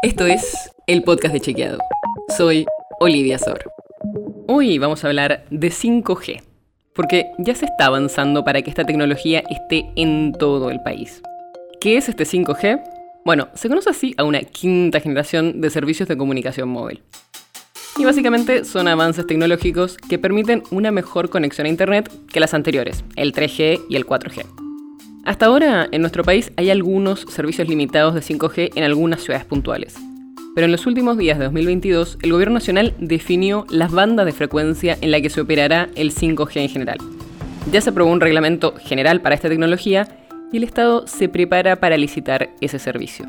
Esto es el podcast de Chequeado. Soy Olivia Sor. Hoy vamos a hablar de 5G, porque ya se está avanzando para que esta tecnología esté en todo el país. ¿Qué es este 5G? Bueno, se conoce así a una quinta generación de servicios de comunicación móvil. Y básicamente son avances tecnológicos que permiten una mejor conexión a Internet que las anteriores, el 3G y el 4G. Hasta ahora, en nuestro país hay algunos servicios limitados de 5G en algunas ciudades puntuales. Pero en los últimos días de 2022, el Gobierno Nacional definió las bandas de frecuencia en la que se operará el 5G en general. Ya se aprobó un reglamento general para esta tecnología y el Estado se prepara para licitar ese servicio.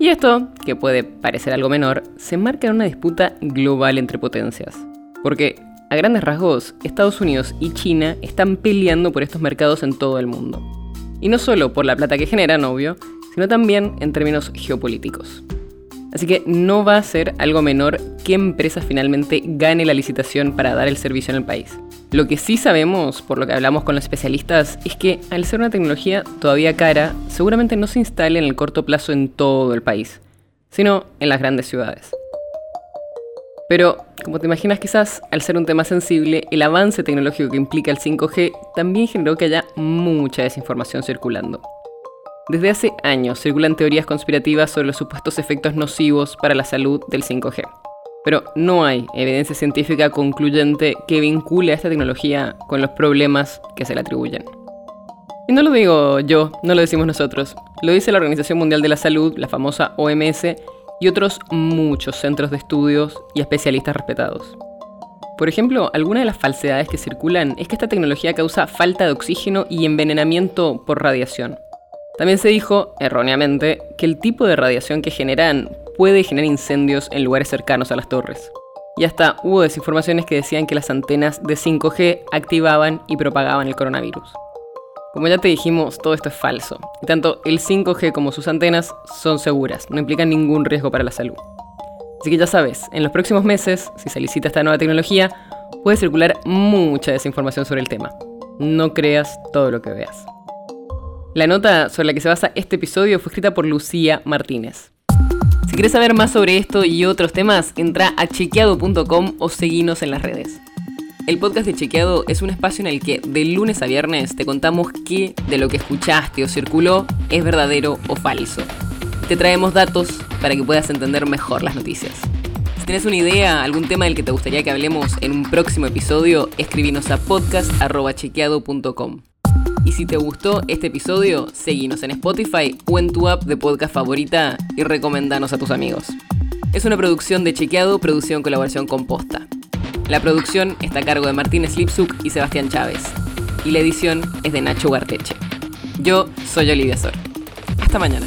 Y esto, que puede parecer algo menor, se marca en una disputa global entre potencias. Porque, a grandes rasgos, Estados Unidos y China están peleando por estos mercados en todo el mundo. Y no solo por la plata que generan, obvio, sino también en términos geopolíticos. Así que no va a ser algo menor qué empresa finalmente gane la licitación para dar el servicio en el país. Lo que sí sabemos, por lo que hablamos con los especialistas, es que al ser una tecnología todavía cara, seguramente no se instale en el corto plazo en todo el país, sino en las grandes ciudades. Pero, como te imaginas quizás, al ser un tema sensible, el avance tecnológico que implica el 5G también generó que haya mucha desinformación circulando. Desde hace años circulan teorías conspirativas sobre los supuestos efectos nocivos para la salud del 5G pero no hay evidencia científica concluyente que vincule a esta tecnología con los problemas que se le atribuyen. Y no lo digo yo, no lo decimos nosotros, lo dice la Organización Mundial de la Salud, la famosa OMS, y otros muchos centros de estudios y especialistas respetados. Por ejemplo, alguna de las falsedades que circulan es que esta tecnología causa falta de oxígeno y envenenamiento por radiación. También se dijo, erróneamente, que el tipo de radiación que generan puede generar incendios en lugares cercanos a las torres. Y hasta hubo desinformaciones que decían que las antenas de 5G activaban y propagaban el coronavirus. Como ya te dijimos, todo esto es falso. Y tanto el 5G como sus antenas son seguras, no implican ningún riesgo para la salud. Así que ya sabes, en los próximos meses, si se licita esta nueva tecnología, puede circular mucha desinformación sobre el tema. No creas todo lo que veas. La nota sobre la que se basa este episodio fue escrita por Lucía Martínez. Si quieres saber más sobre esto y otros temas, entra a chequeado.com o seguinos en las redes. El podcast de Chequeado es un espacio en el que de lunes a viernes te contamos qué de lo que escuchaste o circuló es verdadero o falso. Te traemos datos para que puedas entender mejor las noticias. Si tienes una idea, algún tema del que te gustaría que hablemos en un próximo episodio, escribinos a podcast.chequeado.com. Y si te gustó este episodio, seguinos en Spotify o en tu app de podcast favorita y recomendanos a tus amigos. Es una producción de Chequeado, producción colaboración con Posta. La producción está a cargo de Martínez Lipsuk y Sebastián Chávez. Y la edición es de Nacho Guarteche. Yo soy Olivia Sor. Hasta mañana.